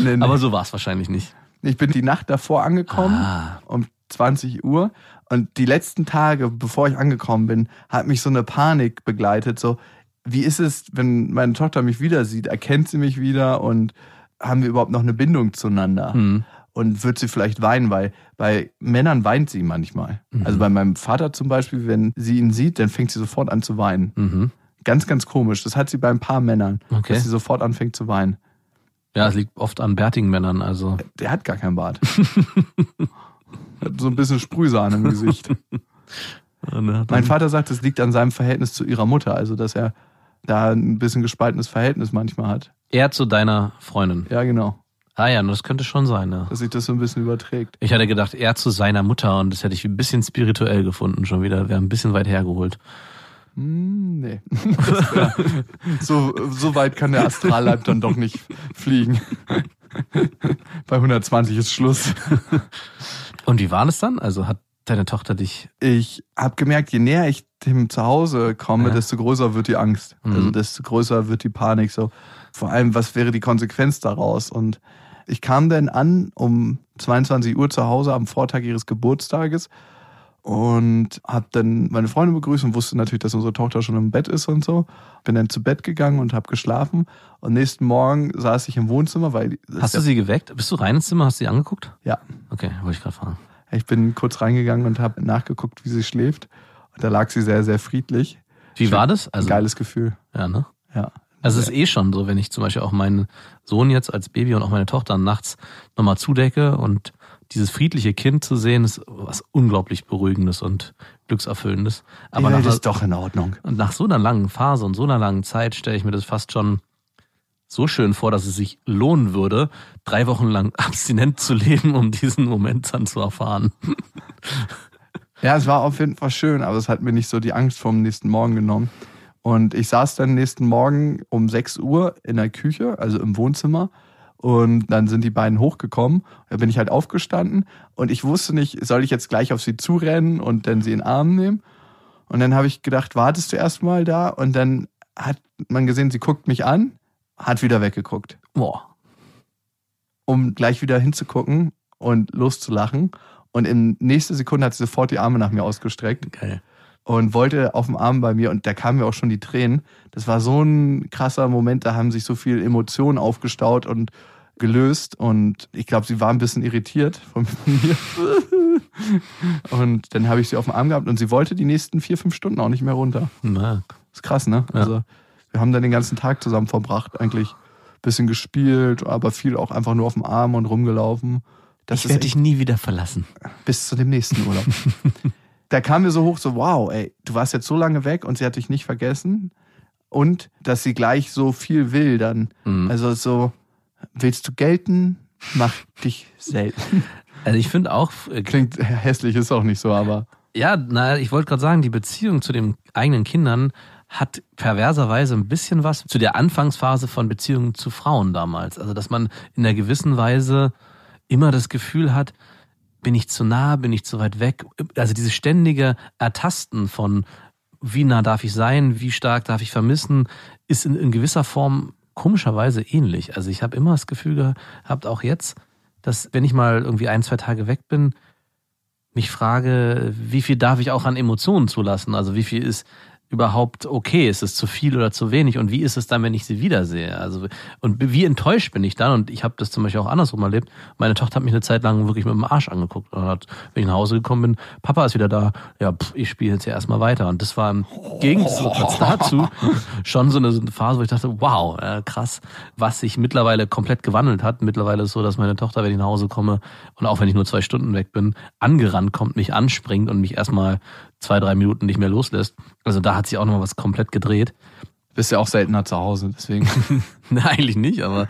nee, nee. Aber so war es wahrscheinlich nicht. Ich bin die Nacht davor angekommen, Ah. um 20 Uhr. Und die letzten Tage, bevor ich angekommen bin, hat mich so eine Panik begleitet. So, wie ist es, wenn meine Tochter mich wieder sieht? Erkennt sie mich wieder und haben wir überhaupt noch eine Bindung zueinander? Hm. Und wird sie vielleicht weinen? Weil bei Männern weint sie manchmal. Mhm. Also bei meinem Vater zum Beispiel, wenn sie ihn sieht, dann fängt sie sofort an zu weinen. Mhm. Ganz, ganz komisch. Das hat sie bei ein paar Männern, Okay. dass sie sofort anfängt zu weinen. Ja, es liegt oft an bärtigen Männern, also. Der hat gar keinen Bart. hat so ein bisschen Sprühsahne im Gesicht. Mein Vater sagt, es liegt an seinem Verhältnis zu ihrer Mutter, also dass er da ein bisschen gespaltenes Verhältnis manchmal hat. Er zu deiner Freundin. Ja, genau. Ah ja, das könnte schon sein, ja. Dass sich das so ein bisschen überträgt. Ich hatte gedacht, er zu seiner Mutter und das hätte ich ein bisschen spirituell gefunden schon wieder. Wäre ein bisschen weit hergeholt. Hm, nee. Wär, so, so weit kann der Astralleib dann doch nicht fliegen. Bei 120 ist Schluss. Und wie war das dann? Also hat deine Tochter dich. Ich habe gemerkt, je näher ich dem Zuhause komme, Ja. desto größer wird die Angst. Mhm. Also desto größer wird die Panik. So vor allem, was wäre die Konsequenz daraus? Und ich kam dann an um 22 Uhr zu Hause am Vortag ihres Geburtstages und habe dann meine Freundin begrüßt und wusste natürlich, dass unsere Tochter schon im Bett ist und so. Bin dann zu Bett gegangen und habe geschlafen. Und nächsten Morgen saß ich im Wohnzimmer, weil Hast du sie geweckt? Bist du rein ins Zimmer? Hast du sie angeguckt? ja, Okay, wollte ich gerade fragen. ich bin kurz reingegangen und habe nachgeguckt, wie sie schläft. Und da lag sie sehr, sehr friedlich. Wie war das? Also, Ein geiles Gefühl. Ja, ne? Ja. Also es ist eh schon so, wenn ich zum Beispiel auch meinen Sohn jetzt als Baby und auch meine Tochter nachts nochmal zudecke und dieses friedliche Kind zu sehen, ist was unglaublich Beruhigendes und Glückserfüllendes. Aber Die Welt nach, ist doch in Ordnung. Und nach so einer langen Phase und so einer langen Zeit stelle ich mir das fast schon so schön vor, dass es sich lohnen würde, drei Wochen lang abstinent zu leben, um diesen Moment dann zu erfahren. Ja, es war auf jeden Fall schön, aber es hat mir nicht so die Angst vom nächsten Morgen genommen. Und ich saß dann nächsten Morgen um 6 Uhr in der Küche, also im Wohnzimmer. Und dann sind die beiden hochgekommen. Da bin ich halt aufgestanden und ich wusste nicht, soll ich jetzt gleich auf sie zurennen und dann sie in den Arm nehmen? Und dann habe ich gedacht, wartest du erstmal da? Und dann hat man gesehen, sie guckt mich an, hat wieder weggeguckt. Boah. Um gleich wieder hinzugucken und loszulachen. Und in nächster Sekunde hat sie sofort die Arme nach mir ausgestreckt. Geil und wollte auf dem Arm bei mir und da kamen mir auch schon die Tränen. Das war so ein krasser Moment, da haben sich so viel Emotionen aufgestaut und gelöst und ich glaube, sie war ein bisschen irritiert von mir. und dann habe ich sie auf dem Arm gehabt und sie wollte die nächsten vier, fünf Stunden auch nicht mehr runter. Na. Ist krass, ne? Ja. Also wir haben dann den ganzen Tag zusammen verbracht, eigentlich bisschen gespielt, aber viel auch einfach nur auf dem Arm und rumgelaufen. Das ich werde dich nie wieder verlassen. Bis zu dem nächsten Urlaub. da kam mir so hoch, so wow, ey, du warst jetzt so lange weg und sie hat dich nicht vergessen. Und dass sie gleich so viel will dann. Mhm. Also so, willst du gelten? Mach dich selten. Also ich finde auch... Äh, Klingt hässlich, ist auch nicht so, aber... Ja, na, ich wollte gerade sagen, die Beziehung zu den eigenen Kindern hat perverserweise ein bisschen was zu der Anfangsphase von Beziehungen zu Frauen damals. Also, dass man in einer gewissen Weise immer das Gefühl hat, bin ich zu nah, bin ich zu weit weg? Also dieses ständige Ertasten von, wie nah darf ich sein, wie stark darf ich vermissen, ist in, in gewisser Form komischerweise ähnlich. Also ich habe immer das Gefühl gehabt, auch jetzt, dass wenn ich mal irgendwie ein, zwei Tage weg bin, mich frage, wie viel darf ich auch an Emotionen zulassen? Also wie viel ist überhaupt okay? Ist es zu viel oder zu wenig? Und wie ist es dann, wenn ich sie wiedersehe? Also und wie enttäuscht bin ich dann? Und ich habe das zum Beispiel auch andersrum erlebt. Meine Tochter hat mich eine Zeit lang wirklich mit dem Arsch angeguckt und hat, wenn ich nach Hause gekommen bin, Papa ist wieder da. Ja, pff, ich spiele jetzt ja erstmal weiter. Und das war im Gegensatz dazu schon so eine, Phase, wo ich dachte, wow, krass, was sich mittlerweile komplett gewandelt hat. Mittlerweile ist es so, dass meine Tochter, wenn ich nach Hause komme und auch wenn ich nur zwei Stunden weg bin, angerannt kommt, mich anspringt und mich erstmal zwei, drei Minuten nicht mehr loslässt. Also da hat sich auch nochmal was komplett gedreht. Bist ja auch seltener zu Hause, deswegen. Nein, eigentlich nicht, aber.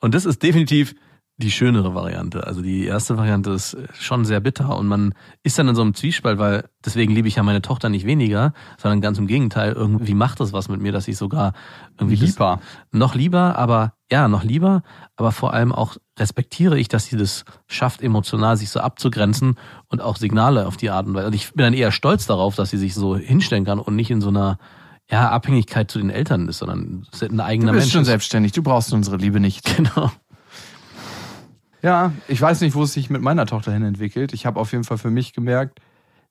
Und das ist definitiv die schönere Variante. Also die erste Variante ist schon sehr bitter und man ist dann in so einem Zwiespalt, weil deswegen liebe ich ja meine Tochter nicht weniger, sondern ganz im Gegenteil, irgendwie macht das was mit mir, dass ich sogar irgendwie lieber noch lieber, aber ja, noch lieber, aber vor allem auch respektiere ich, dass sie das schafft, emotional sich so abzugrenzen und auch Signale auf die Art und Weise. Und ich bin dann eher stolz darauf, dass sie sich so hinstellen kann und nicht in so einer ja, Abhängigkeit zu den Eltern ist, sondern ein eigener Mensch. Du bist Mensch schon selbstständig, du brauchst unsere Liebe nicht. Genau. Ja, ich weiß nicht, wo es sich mit meiner Tochter hin entwickelt. Ich habe auf jeden Fall für mich gemerkt,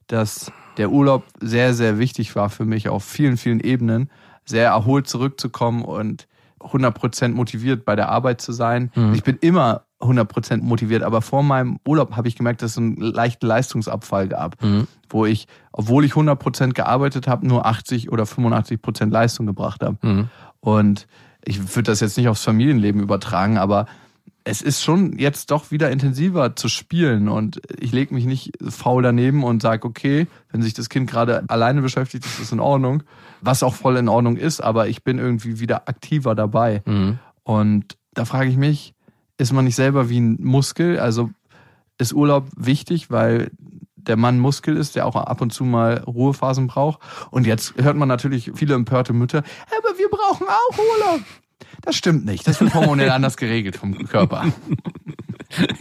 dass der Urlaub sehr, sehr wichtig war für mich auf vielen, vielen Ebenen, sehr erholt zurückzukommen und 100% motiviert bei der Arbeit zu sein. Mhm. Ich bin immer 100% motiviert, aber vor meinem Urlaub habe ich gemerkt, dass es einen leichten Leistungsabfall gab, mhm. wo ich, obwohl ich 100% gearbeitet habe, nur 80 oder 85% Leistung gebracht habe. Mhm. Und ich würde das jetzt nicht aufs Familienleben übertragen, aber es ist schon jetzt doch wieder intensiver zu spielen und ich lege mich nicht faul daneben und sage, okay, wenn sich das Kind gerade alleine beschäftigt, ist das in Ordnung, was auch voll in Ordnung ist, aber ich bin irgendwie wieder aktiver dabei. Mhm. Und da frage ich mich, ist man nicht selber wie ein Muskel? Also ist Urlaub wichtig, weil der Mann Muskel ist, der auch ab und zu mal Ruhephasen braucht. Und jetzt hört man natürlich viele empörte Mütter, aber wir brauchen auch Urlaub. Das stimmt nicht. Das wird hormonell anders geregelt vom Körper.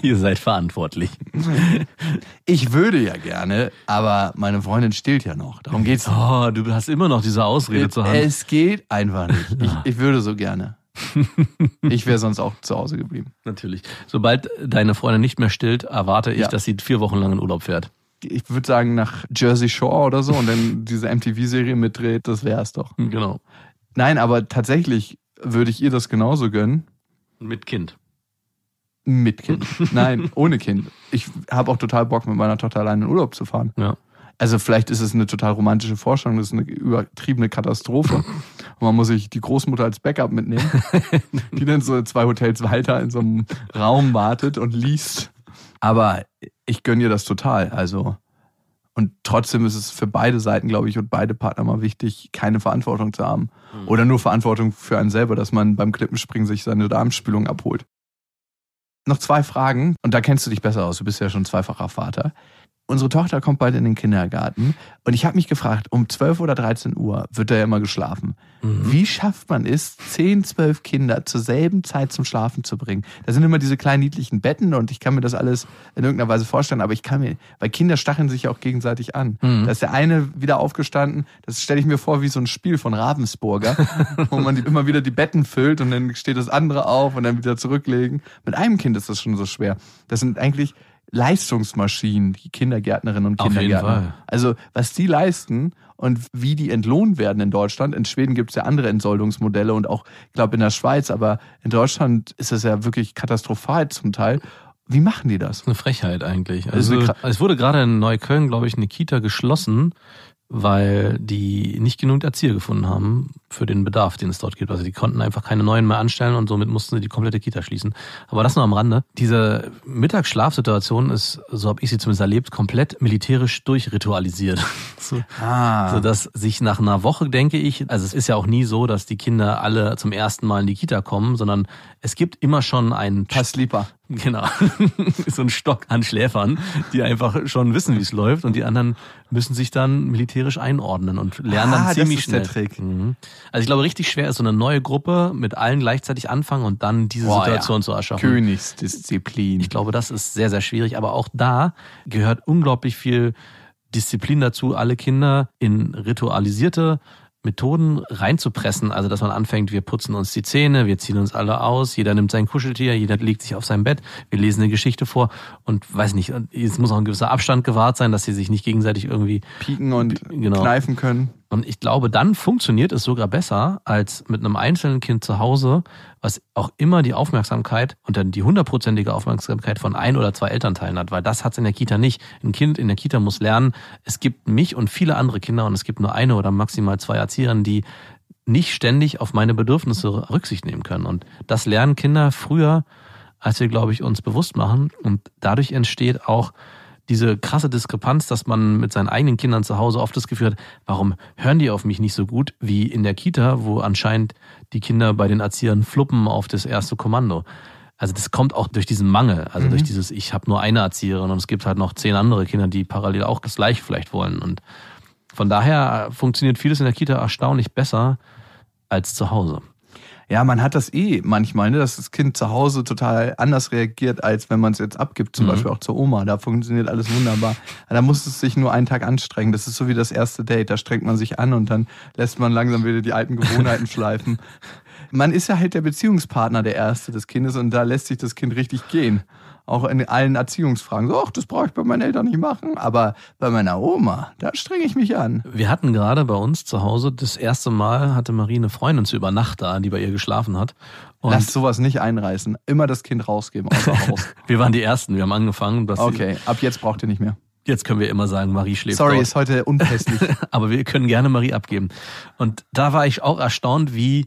Ihr seid verantwortlich. Ich würde ja gerne, aber meine Freundin stillt ja noch. Darum geht's. Oh, du hast immer noch diese Ausrede zu haben. Es geht einfach nicht. Ich, ich würde so gerne. Ich wäre sonst auch zu Hause geblieben. Natürlich. Sobald deine Freundin nicht mehr stillt, erwarte ich, ja. dass sie vier Wochen lang in Urlaub fährt. Ich würde sagen nach Jersey Shore oder so und dann diese MTV-Serie mitdreht, das wäre es doch. Genau. Nein, aber tatsächlich würde ich ihr das genauso gönnen. Mit Kind. Mit Kind. Nein, ohne Kind. Ich habe auch total Bock, mit meiner Tochter alleine in Urlaub zu fahren. Ja. Also vielleicht ist es eine total romantische Vorstellung, das ist eine übertriebene Katastrophe. Und man muss sich die Großmutter als Backup mitnehmen, die dann so zwei Hotels weiter in so einem Raum wartet und liest. Aber ich gönne ihr das total. Also und trotzdem ist es für beide Seiten, glaube ich, und beide Partner mal wichtig, keine Verantwortung zu haben. Oder nur Verantwortung für einen selber, dass man beim Klippenspringen sich seine Darmspülung abholt. Noch zwei Fragen, und da kennst du dich besser aus, du bist ja schon zweifacher Vater. Unsere Tochter kommt bald in den Kindergarten und ich habe mich gefragt, um 12 oder 13 Uhr wird da ja immer geschlafen. Wie schafft man es, 10, 12 Kinder zur selben Zeit zum Schlafen zu bringen? Da sind immer diese kleinen niedlichen Betten und ich kann mir das alles in irgendeiner Weise vorstellen, aber ich kann mir, weil Kinder stacheln sich ja auch gegenseitig an. Da ist der eine wieder aufgestanden, das stelle ich mir vor wie so ein Spiel von Ravensburger, wo man immer wieder die Betten füllt und dann steht das andere auf und dann wieder zurücklegen. Mit einem Kind ist das schon so schwer. Das sind eigentlich Leistungsmaschinen, die Kindergärtnerinnen und Auf jeden Kindergärtner. Fall. Also was die leisten und wie die entlohnt werden in Deutschland. In Schweden gibt es ja andere Entsoldungsmodelle und auch, ich glaube, in der Schweiz, aber in Deutschland ist das ja wirklich katastrophal zum Teil. Wie machen die das? Eine Frechheit eigentlich. Also, es wurde gerade in Neukölln, glaube ich, eine Kita geschlossen, weil die nicht genug Erzieher gefunden haben für den Bedarf, den es dort gibt. Also die konnten einfach keine neuen mehr anstellen und somit mussten sie die komplette Kita schließen. Aber das nur am Rande. Diese Mittagsschlafsituation ist, so habe ich sie zumindest erlebt, komplett militärisch durchritualisiert. So, Ah. so dass sich nach einer Woche, denke ich, also es ist ja auch nie so, dass die Kinder alle zum ersten Mal in die Kita kommen, sondern es gibt immer schon einen Sleeper. Genau. so ein Stock an Schläfern, die einfach schon wissen, wie es läuft und die anderen müssen sich dann militärisch einordnen und lernen Ah, dann das ziemlich ist der schnell. Trick. Mhm. Also ich glaube, richtig schwer ist so eine neue Gruppe mit allen gleichzeitig anfangen und dann diese Boah, Situation ja. zu erschaffen. Königsdisziplin. Ich glaube, das ist sehr, sehr schwierig. Aber auch da gehört unglaublich viel Disziplin dazu, alle Kinder in ritualisierte Methoden reinzupressen. Also, dass man anfängt, wir putzen uns die Zähne, wir ziehen uns alle aus, jeder nimmt sein Kuscheltier, jeder legt sich auf sein Bett, wir lesen eine Geschichte vor und weiß nicht, es muss auch ein gewisser Abstand gewahrt sein, dass sie sich nicht gegenseitig irgendwie Pieken und Genau. kneifen können. Und ich glaube, dann funktioniert es sogar besser als mit einem einzelnen Kind zu Hause, was auch immer die Aufmerksamkeit und dann die hundertprozentige Aufmerksamkeit von ein oder zwei Elternteilen hat, weil das hat es in der Kita nicht. Ein Kind in der Kita muss lernen, es gibt mich und viele andere Kinder und es gibt nur eine oder maximal zwei Erzieherinnen, die nicht ständig auf meine Bedürfnisse Rücksicht nehmen können. Und das lernen Kinder früher, als wir, glaube ich, uns bewusst machen. Und dadurch entsteht auch diese krasse Diskrepanz, dass man mit seinen eigenen Kindern zu Hause oft das Gefühl hat, warum hören die auf mich nicht so gut wie in der Kita, wo anscheinend die Kinder bei den Erziehern fluppen auf das erste Kommando. Also das kommt auch durch diesen Mangel, also durch dieses, ich habe nur eine Erzieherin und es gibt halt noch zehn andere Kinder, die parallel auch das gleiche vielleicht wollen. Und von daher funktioniert vieles in der Kita erstaunlich besser als zu Hause. Ja, man hat das eh manchmal, ne, dass das Kind zu Hause total anders reagiert, als wenn man es jetzt abgibt, zum Mhm. Beispiel auch zur Oma. Da funktioniert alles wunderbar. Da muss es sich nur einen Tag anstrengen. Das ist so wie das erste Date. Da strengt man sich an und dann lässt man langsam wieder die alten Gewohnheiten schleifen. Man ist ja halt der Beziehungspartner der Erste des Kindes und da lässt sich das Kind richtig gehen. Auch in allen Erziehungsfragen. So, ach, das brauche ich bei meinen Eltern nicht machen. Aber bei meiner Oma, da strenge ich mich an. Wir hatten gerade bei uns zu Hause das erste Mal hatte Marie eine Freundin zu Übernacht da, die bei ihr geschlafen hat. Und Lass sowas nicht einreißen. Immer das Kind rausgeben außer Haus. wir waren die Ersten, wir haben angefangen. Okay, ab jetzt braucht ihr nicht mehr. Jetzt können wir immer sagen, Marie schläft Sorry, dort. ist heute unpässlich. Aber wir können gerne Marie abgeben. Und da war ich auch erstaunt, wie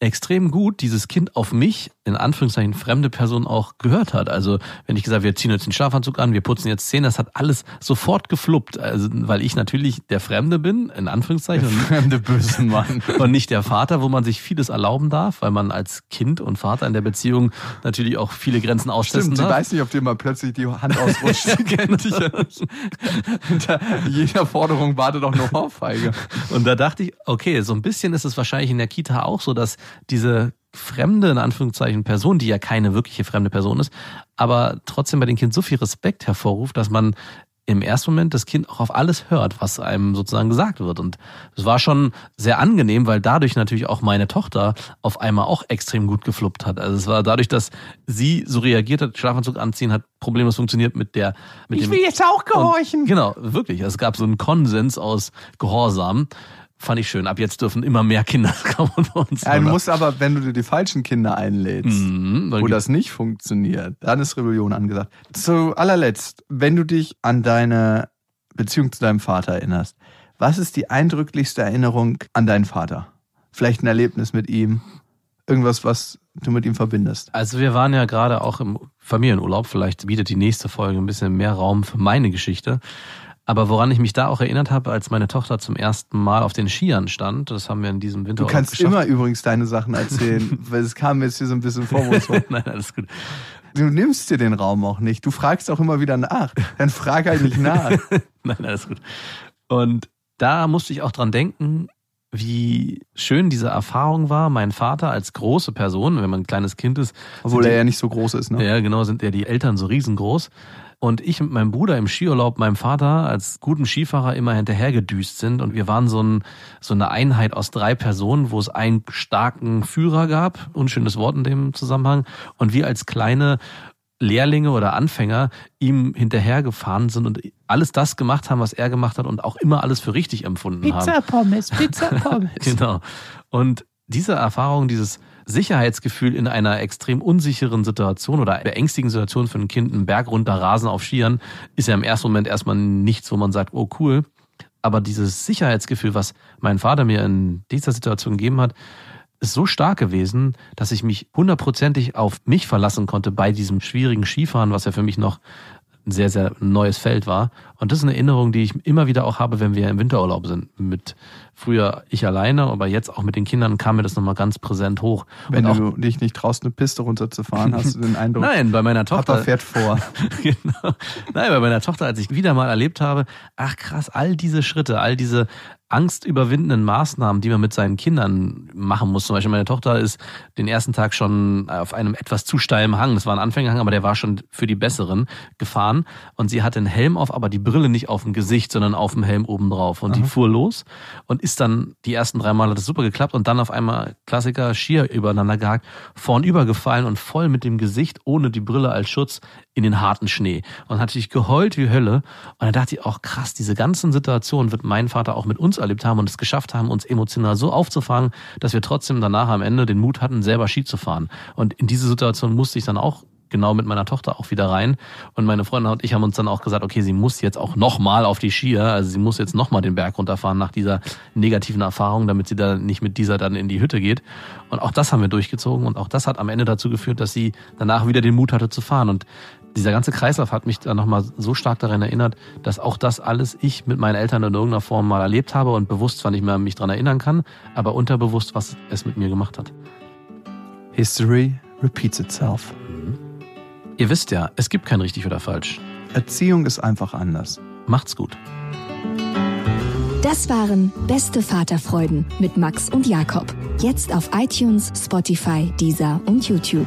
extrem gut dieses Kind auf mich, in Anführungszeichen fremde Person auch gehört hat. Also wenn ich gesagt habe, wir ziehen jetzt den Schlafanzug an, wir putzen jetzt Zähne, das hat alles sofort gefluppt. Also weil ich natürlich der Fremde bin, in Anführungszeichen, und Fremde bösen Mann. und nicht der Vater, wo man sich vieles erlauben darf, weil man als Kind und Vater in der Beziehung natürlich auch viele Grenzen austesten Stimmt, darf. weiß nicht, ob dir mal plötzlich die Hand ausrutscht. Ja. Hinter jeder Forderung wartet auch eine Ohrfeige. Und da dachte ich, okay, so ein bisschen ist es wahrscheinlich in der Kita auch so, dass diese fremde, in Anführungszeichen, Person, die ja keine wirkliche fremde Person ist, aber trotzdem bei den Kindern so viel Respekt hervorruft, dass man im ersten Moment das Kind auch auf alles hört, was einem sozusagen gesagt wird. Und es war schon sehr angenehm, weil dadurch natürlich auch meine Tochter auf einmal auch extrem gut gefluppt hat. Also es war dadurch, dass sie so reagiert hat, Schlafanzug anziehen hat problemlos funktioniert mit der mit dem jetzt auch und, genau, wirklich. Es gab so einen Konsens aus Gehorsam. Fand ich schön. Ab jetzt dürfen immer mehr Kinder kommen bei uns. Ja, du musst aber, wenn du dir die falschen Kinder einlädst, Mhm, wo das nicht funktioniert, dann ist Rebellion angesagt. Zu allerletzt, wenn du dich an deine Beziehung zu deinem Vater erinnerst, was ist die eindrücklichste Erinnerung an deinen Vater? Vielleicht ein Erlebnis mit ihm, irgendwas, was du mit ihm verbindest. Also wir waren ja gerade auch im Familienurlaub. Vielleicht bietet die nächste Folge ein bisschen mehr Raum für meine Geschichte. Aber woran ich mich da auch erinnert habe, als meine Tochter zum ersten Mal auf den Skiern stand, das haben wir in diesem Winter Du kannst immer übrigens deine Sachen erzählen, weil es kam mir jetzt hier so ein bisschen vorwurfsvoll. Nein, alles gut. Du nimmst dir den Raum auch nicht. Du fragst auch immer wieder nach. Dann frag halt nicht nach. Nein, alles gut. Und da musste ich auch dran denken, wie schön diese Erfahrung war. Mein Vater als große Person, wenn man ein kleines Kind ist, Obwohl er die- ja nicht so groß ist, ne? Ja, genau, sind ja die Eltern so riesengroß. Und ich mit meinem Bruder im Skiurlaub meinem Vater als guten Skifahrer immer hinterhergedüst sind. Und wir waren so, ein, so eine Einheit aus drei Personen, wo es einen starken Führer gab, unschönes Wort in dem Zusammenhang. Und wir als kleine Lehrlinge oder Anfänger ihm hinterhergefahren sind und alles das gemacht haben, was er gemacht hat und auch immer alles für richtig empfunden haben. Pommes, Pizza Pommes. Genau. Und diese Erfahrung, dieses Sicherheitsgefühl in einer extrem unsicheren Situation oder beängstigenden Situation für ein Kind, einen Berg runter rasen auf Skiern, ist ja im ersten Moment erstmal nichts, wo man sagt, oh cool. Aber dieses Sicherheitsgefühl, was mein Vater mir in dieser Situation gegeben hat, ist so stark gewesen, dass ich mich hundertprozentig auf mich verlassen konnte bei diesem schwierigen Skifahren, was ja für mich noch ein sehr, sehr neues Feld war. Und das ist eine Erinnerung, die ich immer wieder auch habe, wenn wir im Winterurlaub sind. Mit früher ich alleine, aber jetzt auch mit den Kindern kam mir das nochmal ganz präsent hoch. Wenn auch, du dich nicht traust, eine Piste runterzufahren, hast du den Eindruck, nein, bei meiner Tochter. Papa fährt vor. genau. Nein, bei meiner Tochter, als ich wieder mal erlebt habe, ach krass, all diese Schritte, all diese angstüberwindenden Maßnahmen, die man mit seinen Kindern machen muss. Zum Beispiel meine Tochter ist den ersten Tag schon auf einem etwas zu steilen Hang, das war ein Anfängerhang, aber der war schon für die Besseren gefahren. Und sie hatte einen Helm auf, aber die Brille nicht auf dem Gesicht, sondern auf dem Helm oben drauf. Und die fuhr los und ist dann die ersten drei Mal hat das super geklappt und dann auf einmal Klassiker Skier übereinander gehakt, vornüber gefallen und voll mit dem Gesicht ohne die Brille als Schutz in den harten Schnee. Und hat sich geheult wie Hölle. Und dann dachte ich auch krass, diese ganzen Situationen wird mein Vater auch mit uns erlebt haben und es geschafft haben, uns emotional so aufzufangen, dass wir trotzdem danach am Ende den Mut hatten, selber Ski zu fahren. Und in diese Situation musste ich dann auch genau mit meiner Tochter auch wieder rein. Und meine Freundin und ich haben uns dann auch gesagt, okay, sie muss jetzt auch nochmal auf die Skier, also sie muss jetzt nochmal den Berg runterfahren nach dieser negativen Erfahrung, damit sie dann nicht mit dieser dann in die Hütte geht. Und auch das haben wir durchgezogen und auch das hat am Ende dazu geführt, dass sie danach wieder den Mut hatte zu fahren. Und dieser ganze Kreislauf hat mich dann nochmal so stark daran erinnert, dass auch das alles ich mit meinen Eltern in irgendeiner Form mal erlebt habe und bewusst zwar nicht mehr mich daran erinnern kann, aber unterbewusst, was es mit mir gemacht hat. History repeats itself. Ihr wisst ja, es gibt kein richtig oder falsch. Erziehung ist einfach anders. Macht's gut. Das waren Beste Vaterfreuden mit Max und Jakob. Jetzt auf iTunes, Spotify, Deezer und YouTube.